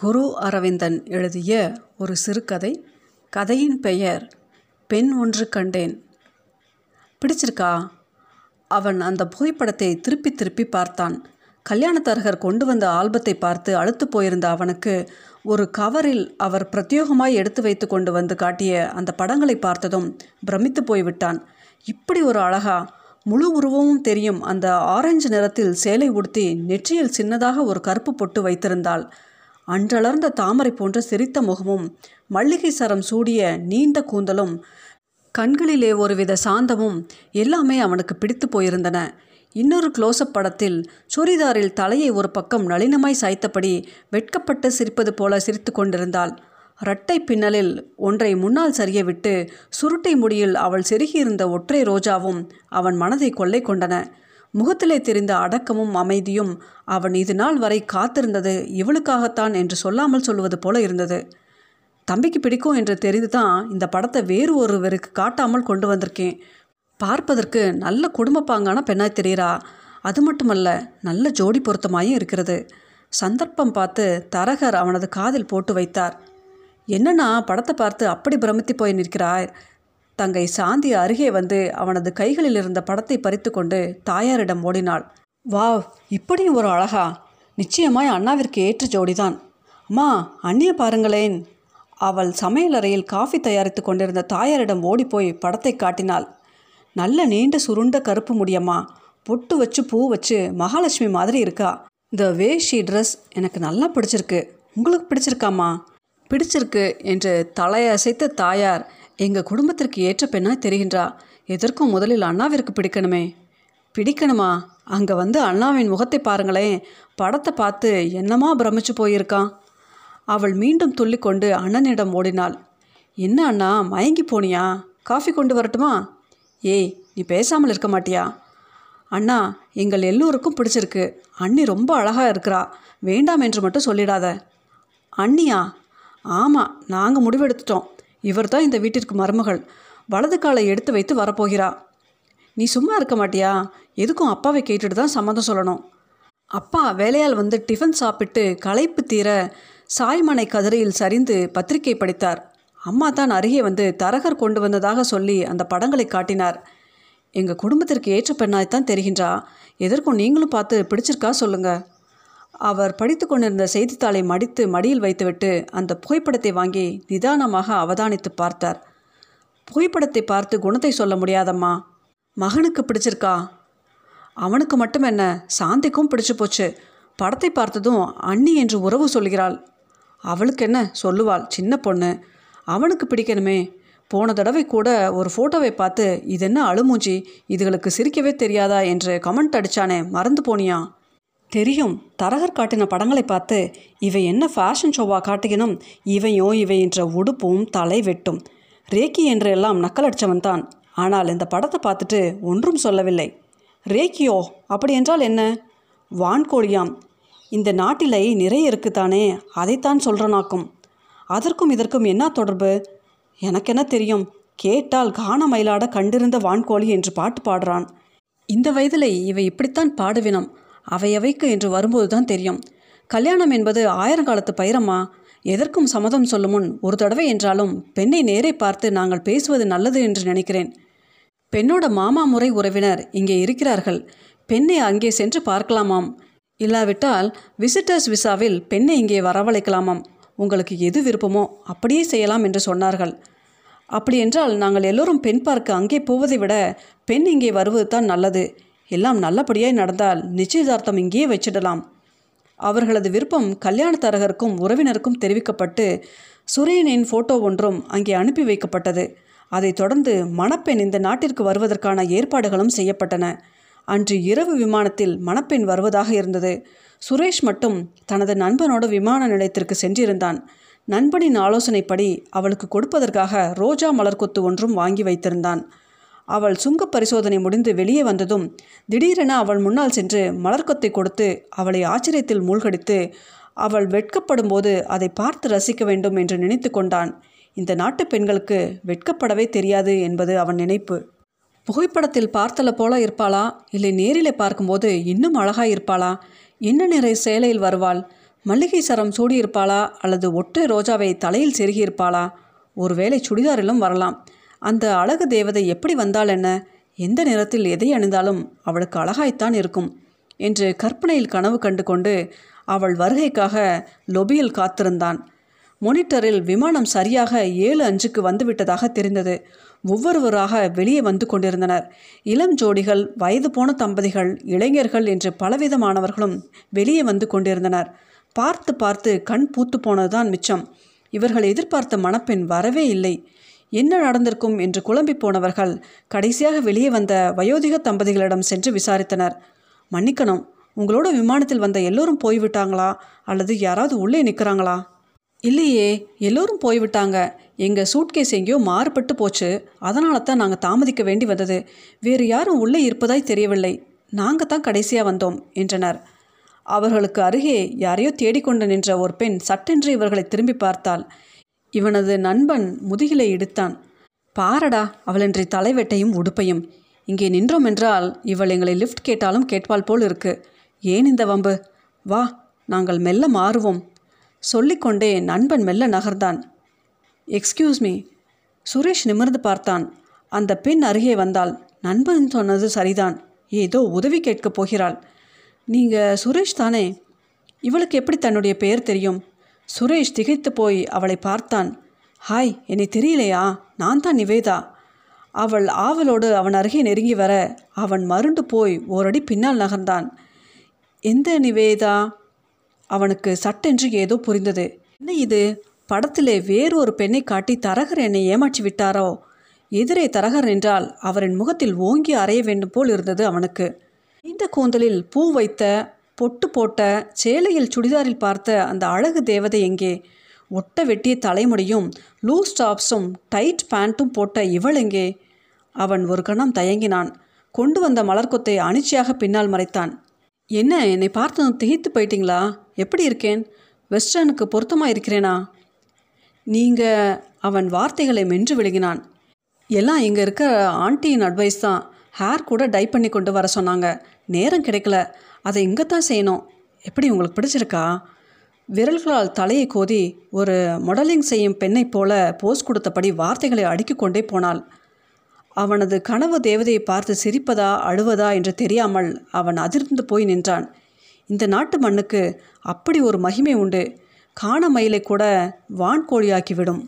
குரு அரவிந்தன் எழுதிய ஒரு சிறுகதை. கதையின் பெயர் பெண் ஒன்று கண்டேன். பிடிச்சிருக்கா? அவன் அந்த புகைப்படத்தை திருப்பி திருப்பி பார்த்தான். கல்யாணத்தரகர் கொண்டு வந்த ஆல்பத்தை பார்த்து அழுத்து போயிருந்த அவனுக்கு ஒரு கவரில் அவர் பிரத்யோகமாய் எடுத்து வைத்து கொண்டு வந்து காட்டிய அந்த படங்களை பார்த்ததும் பிரமித்து போய்விட்டான். இப்படி ஒரு அழகா? முழு உருவமும் தெரியும் அந்த ஆரஞ்சு நிறத்தில் சேலை உடுத்தி நெற்றியில் சின்னதாக ஒரு கருப்பு பொட்டு வைத்திருந்தாள். அன்றளர்ந்த தாமரை போன்ற சிரித்த முகமும் மல்லிகை சரம் சூடிய நீண்ட கூந்தலும் கண்களிலே ஒருவித சாந்தமும் எல்லாமே அவனுக்கு பிடித்து போயிருந்தன. இன்னொரு க்ளோஸ்அப் படத்தில் சுரிதாரில் தலையை ஒரு பக்கம் நளினமாய் சாய்த்தபடி வெட்கப்பட்டு சிரிப்பது போல சிரித்து கொண்டிருந்தாள். இரட்டை பின்னலில் ஒன்றை முன்னால் சரிய விட்டு சுருட்டை முடியில் அவள் செருகியிருந்த ஒற்றை ரோஜாவும் அவன் மனதை கொள்ளை கொண்டன. முகத்திலே தெரிந்த அடக்கமும் அமைதியும் அவன் இது நாள் வரை காத்திருந்தது இவளுக்காகத்தான் என்று சொல்லாமல் சொல்லுவது போல இருந்தது. தம்பிக்கு பிடிக்கும் என்று தெரிந்து தான் இந்த படத்தை வேறு ஒருவருக்கு காட்டாமல் கொண்டு வந்திருக்கேன். பார்ப்பதற்கு நல்ல குடும்பப்பாங்கான பெண்ணாய் தெரிகிறா. அது மட்டுமல்ல நல்ல ஜோடி பொருத்தமாயும் இருக்கிறது. சந்தர்ப்பம் பார்த்து தரகர் அவனது காதில் போட்டு வைத்தார். என்னன்னா படத்தை பார்த்து அப்படி பிரமித்து போய் நிற்கிறாய்? தங்கை சாந்தி அருகே வந்து அவனது கைகளில் இருந்த படத்தை பறித்து கொண்டு தாயாரிடம் ஓடினாள். வாவ் இப்படியும் ஒரு அழகா? நிச்சயமாய் அண்ணாவிற்கு ஏற்ற ஜோடிதான். அம்மா அண்ணிய பாருங்களேன். அவள் சமையலறையில் காஃபி தயாரித்து கொண்டிருந்த தாயாரிடம் ஓடிப்போய் படத்தை காட்டினாள். நல்ல நீண்ட சுருண்ட கருப்பு முடியம்மா. பொட்டு வச்சு பூ வச்சு மகாலட்சுமி மாதிரி இருக்கா. இந்த வே ஷீ ட்ரெஸ் எனக்கு நல்லா பிடிச்சிருக்கு. உங்களுக்கு பிடிச்சிருக்காம்மா? பிடிச்சிருக்கு என்று தலையசைத்த தாயார் எங்கள் குடும்பத்திற்கு ஏற்ற பெண்ணாய் தெரிகின்றா? எதற்கும் முதலில் அண்ணாவிற்கு பிடிக்கணுமே. பிடிக்கணுமா? அங்கே வந்து அண்ணாவின் முகத்தை பாருங்களேன். படத்தை பார்த்து என்னமா பிரமிச்சு போயிருக்கான் அவள் மீண்டும் துள்ளிக்கொண்டு அண்ணனிடம் ஓடினாள். என்ன அண்ணா மயங்கி போனியா? காஃபி கொண்டு வரட்டுமா? ஏய் நீ பேசாமல் இருக்க மாட்டியா? அண்ணா எங்கள் எல்லோருக்கும் பிடிச்சிருக்கு. அண்ணி ரொம்ப அழகாக இருக்கிறா. வேண்டாம் என்று மட்டும் சொல்லிடாத. அண்ணியா? ஆமாம் நாங்கள் முடிவெடுத்துட்டோம். இவர் தான் இந்த வீட்டிற்கு மருமகள். வலது காலை எடுத்து வைத்து வரப்போகிறா. நீ சும்மா இருக்க மாட்டியா? எதுக்கும் அப்பாவை கேட்டுட்டு தான் சம்மந்தம் சொல்லணும். அப்பா வேலையால் வந்து டிஃபன் சாப்பிட்டு களைப்பு தீர சாய்மனை கதிரையில் சரிந்து பத்திரிகை படித்தார். அம்மா தான் அருகே வந்து தரகர் கொண்டு வந்ததாக சொல்லி அந்த படங்களை காட்டினார். எங்கள் குடும்பத்திற்கு ஏற்ற பெண்ணாய்த்தான் தெரிகின்றா. எதற்கும் நீங்களும் பார்த்து பிடிச்சிருக்கா சொல்லுங்கள் அவர் படித்து கொண்டிருந்த செய்தித்தாளை மடித்து மடியில் வைத்துவிட்டு அந்த புகைப்படத்தை வாங்கி நிதானமாக அவதானித்து பார்த்தார். புகைப்படத்தை பார்த்து குணத்தை சொல்ல முடியாதம்மா. மகனுக்கு பிடிச்சிருக்கா? அவனுக்கு மட்டும் என்ன சாந்திக்கும் பிடிச்சு போச்சு. படத்தை பார்த்ததும் அண்ணி என்று உறவு சொல்கிறாள். அவளுக்கு என்ன சொல்லுவாள் சின்ன பொண்ணு. அவனுக்கு பிடிக்கணுமே. போன தடவை கூட ஒரு ஃபோட்டோவை பார்த்து இது என்ன அழுமூஞ்சி? இதுகளுக்கு சிரிக்கவே தெரியாதா? என்று கமெண்ட் அடிச்சானே மறந்து போனியா? தெரியும். தரகர் காட்டின படங்களை பார்த்து இவை என்ன ஃபேஷன் ஷோவாக காட்டுகினும் இவையோ இவை என்ற உடுப்பும் தலை வெட்டும். ரேக்கி என்று எல்லாம் நக்கலடிச்சவன் தான். ஆனால் இந்த படத்தை பார்த்துட்டு ஒன்றும் சொல்லவில்லை. ரேக்கியோ அப்படி என்றால் என்ன? வான்கோழியாம் இந்த நாட்டிலை நிறைய இருக்குதானே அதைத்தான் சொல்கிறனாக்கும் அதற்கும் இதற்கும் என்ன தொடர்பு? எனக்கென்ன தெரியும். கேட்டால் காண மயிலாட கண்டிருந்த வான்கோழி என்று பாட்டு பாடுறான். இந்த வயதில் இவை இப்படித்தான் பாடுவினம். அவையவைக்கு என்று வரும்போது தான் தெரியும். கல்யாணம் என்பது ஆயிரங்காலத்து பயிரம்மா எதற்கும் சம்மதம் சொல்லும் முன் ஒரு தடவை என்றாலும் பெண்ணை நேரே பார்த்து நாங்கள் பேசுவது நல்லது என்று நினைக்கிறேன். பெண்ணோட மாமா முறை உறவினர் இங்கே இருக்கிறார்கள். பெண்ணை அங்கே சென்று பார்க்கலாமாம். இல்லாவிட்டால் விசிட்டர்ஸ் விசாவில் பெண்ணை இங்கே வரவழைக்கலாமாம். உங்களுக்கு எது விருப்பமோ அப்படியே செய்யலாம் என்று சொன்னார்கள். அப்படியென்றால் நாங்கள் எல்லோரும் பெண் பார்க்க அங்கே போவதை விட பெண் இங்கே வருவது தான் நல்லது. எல்லாம் நல்லபடியாய் நடந்தால் நிச்சயதார்த்தம் இங்கேயே வச்சிடலாம். அவர்களது விருப்பம் கல்யாண தரகருக்கும் உறவினருக்கும் தெரிவிக்கப்பட்டு சுரேனின் ஃபோட்டோ ஒன்றும் அங்கே அனுப்பி வைக்கப்பட்டது. அதைத் தொடர்ந்து மணப்பெண் இந்த நாட்டிற்கு வருவதற்கான ஏற்பாடுகளும் செய்யப்பட்டன. அன்று இரவு விமானத்தில் மணப்பெண் வருவதாக இருந்தது. சுரேஷ் மட்டும் தனது நண்பனோடு விமான நிலையத்திற்கு சென்றிருந்தான். நண்பனின் ஆலோசனைப்படி அவளுக்கு கொடுப்பதற்காக ரோஜா மலர் கொத்து ஒன்றும் வாங்கி வைத்திருந்தான். அவள் சுங்க பரிசோதனை முடிந்து வெளியே வந்ததும் திடீரென அவள் முன்னால் சென்று மலர்க்கத்தை கொடுத்து அவளை ஆச்சரியத்தில் மூழ்கடித்து அவள் வெட்கப்படும் போது அதை பார்த்து ரசிக்க வேண்டும் என்று நினைத்து கொண்டான். இந்த நாட்டு பெண்களுக்கு வெட்கப்படவே தெரியாது என்பது அவன் நினைப்பு. புகைப்படத்தில் பார்த்தல போல இருப்பாளா? இல்லை நேரிலே பார்க்கும்போது இன்னும் அழகாய் இருப்பாளா என்ன நிறை சேலையில் வருவாள்? மல்லிகை சரம் சூடியிருப்பாளா? அல்லது ஒற்றை ரோஜாவை தலையில் செருகியிருப்பாளா? ஒருவேளை சுடிதாரிலும் வரலாம். அந்த அழகு தேவதை எப்படி வந்தால் என்ன? எந்த நிறத்தில் எதை அணிந்தாலும் அவளுக்கு அழகாய்த்தான் இருக்கும் என்று கற்பனையில் கனவு கண்டு கொண்டு அவள் வருகைக்காக லொபியில் காத்திருந்தான். மொனிட்டரில் விமானம் சரியாக ஏழு அஞ்சுக்கு வந்துவிட்டதாக தெரிந்தது. ஒவ்வொருவராக வெளியே வந்து கொண்டிருந்தனர். இளம் ஜோடிகள் வயது போன தம்பதிகள் இளைஞர்கள் என்று பலவிதமானவர்களும் வெளியே வந்து கொண்டிருந்தனர். பார்த்து பார்த்து கண் பூத்து போனதுதான் மிச்சம். இவர்கள் எதிர்பார்த்த மணப்பெண் வரவே இல்லை. என்ன நடந்திருக்கும் என்று குழம்பி போனவர்கள் கடைசியாக வெளியே வந்த வயோதிக தம்பதிகளிடம் சென்று விசாரித்தனர். மன்னிக்கணும் உங்களோட விமானத்தில் வந்த எல்லோரும் போய்விட்டாங்களா? அல்லது யாராவது உள்ளே நிற்கிறாங்களா? இல்லையே எல்லோரும் போய்விட்டாங்க. எங்கள் சூட்கேஸ் எங்கேயோ மாறுபட்டு போச்சு. அதனால தான் நாங்கள் தாமதிக்க வேண்டி வந்தது. வேறு யாரும் உள்ளே இருப்பதாய் தெரியவில்லை. நாங்கள் தான் கடைசியாக வந்தோம் என்றனர். அவர்களுக்கு அருகே யாரையோ தேடிக்கொண்டு நின்ற ஒரு பெண் சட்டென்று இவர்களை திரும்பி பார்த்தாள். இவனது நண்பன் முதுகிலை இடித்தான். பாரடா அவளின்றி தலைவெட்டையும் உடுப்பையும். இங்கே நின்றோம் என்றால் இவள் எங்களை லிஃப்ட் கேட்டாலும் கேட்பாள் போல் இருக்கு. ஏன் இந்த வம்பு? வா நாங்கள் மெல்ல மாறுவோம். சொல்லிக்கொண்டே நண்பன் மெல்ல நகர்ந்தான். Excuse me. சுரேஷ் நிமிர்ந்து பார்த்தான். அந்த பெண் அருகே வந்தாள். நண்பன் சொன்னது சரிதான். ஏதோ உதவி கேட்கப் போகிறாள். நீங்கள் சுரேஷ் தானே? இவளுக்கு எப்படி தன்னுடைய பெயர் தெரியும்? சுரேஷ் திகைத்து போய் அவளை பார்த்தான். ஹாய் என்னை தெரியலையா? நான் தான் நிவேதா. அவள் ஆவலோடு அவன் அருகே நெருங்கி வர அவன் மருண்டு போய் ஓரடி பின்னால் நகர்ந்தான். எந்த நிவேதா? அவனுக்கு சட்டென்று ஏதோ புரிந்தது. என்ன இது? படத்திலே வேறு ஒரு பெண்ணை காட்டி தரகர் என்னை ஏமாற்றி விட்டாரோ? எதிரே தரகர் என்றால் அவரின் முகத்தில் ஓங்கி அறைய வேண்டும் போல் இருந்தது அவனுக்கு. இந்த கூந்தலில் பூ வைத்த பொட்டு போட்ட சேலையில் சுடிதாரில் பார்த்த அந்த அழகு தேவதை எங்கே? ஒட்ட வெட்டிய தலைமுடியும் லூஸ் டாப்ஸும் டைட் பேண்ட்டும் போட்ட இவள் எங்கே? அவன் ஒரு கணம் தயங்கினான். கொண்டு வந்த மலர்கொத்தை அனிச்சையாக பின்னால் மறைத்தான். என்ன என்னை பார்த்ததும் திகைத்து போயிட்டீங்களா? எப்படி இருக்கேன்? வெஸ்டர்னுக்கு பொருத்தமாக இருக்கிறேனா? நீங்கள் அவன் வார்த்தைகளை மென்று விழுங்கினான் எல்லாம் இங்கே இருக்க ஆண்டியின் அட்வைஸ் தான். ஹேர் கூட டை பண்ணி கொண்டு வர சொன்னாங்க. நேரம் கிடைக்கல. அதை இங்கே தான் செய்யணும். எப்படி உங்களுக்கு பிடிச்சிருக்கா? விரல்களால் தலையை கோதி ஒரு மாடலிங் செய்யும் பெண்ணைப் போல போஸ் கொடுத்தபடி வார்த்தைகளை அடுக்கிக்கொண்டே போனாள். அவனது கனவு தேவதையை பார்த்து சிரிப்பதா அழுவதா என்று தெரியாமல் அவன் அதிர்ந்து போய் நின்றான். இந்த நாட்டு மண்ணுக்கு அப்படி ஒரு மகிமை உண்டு. காண மயிலை கூட வான்கோழியாக்கிவிடும்.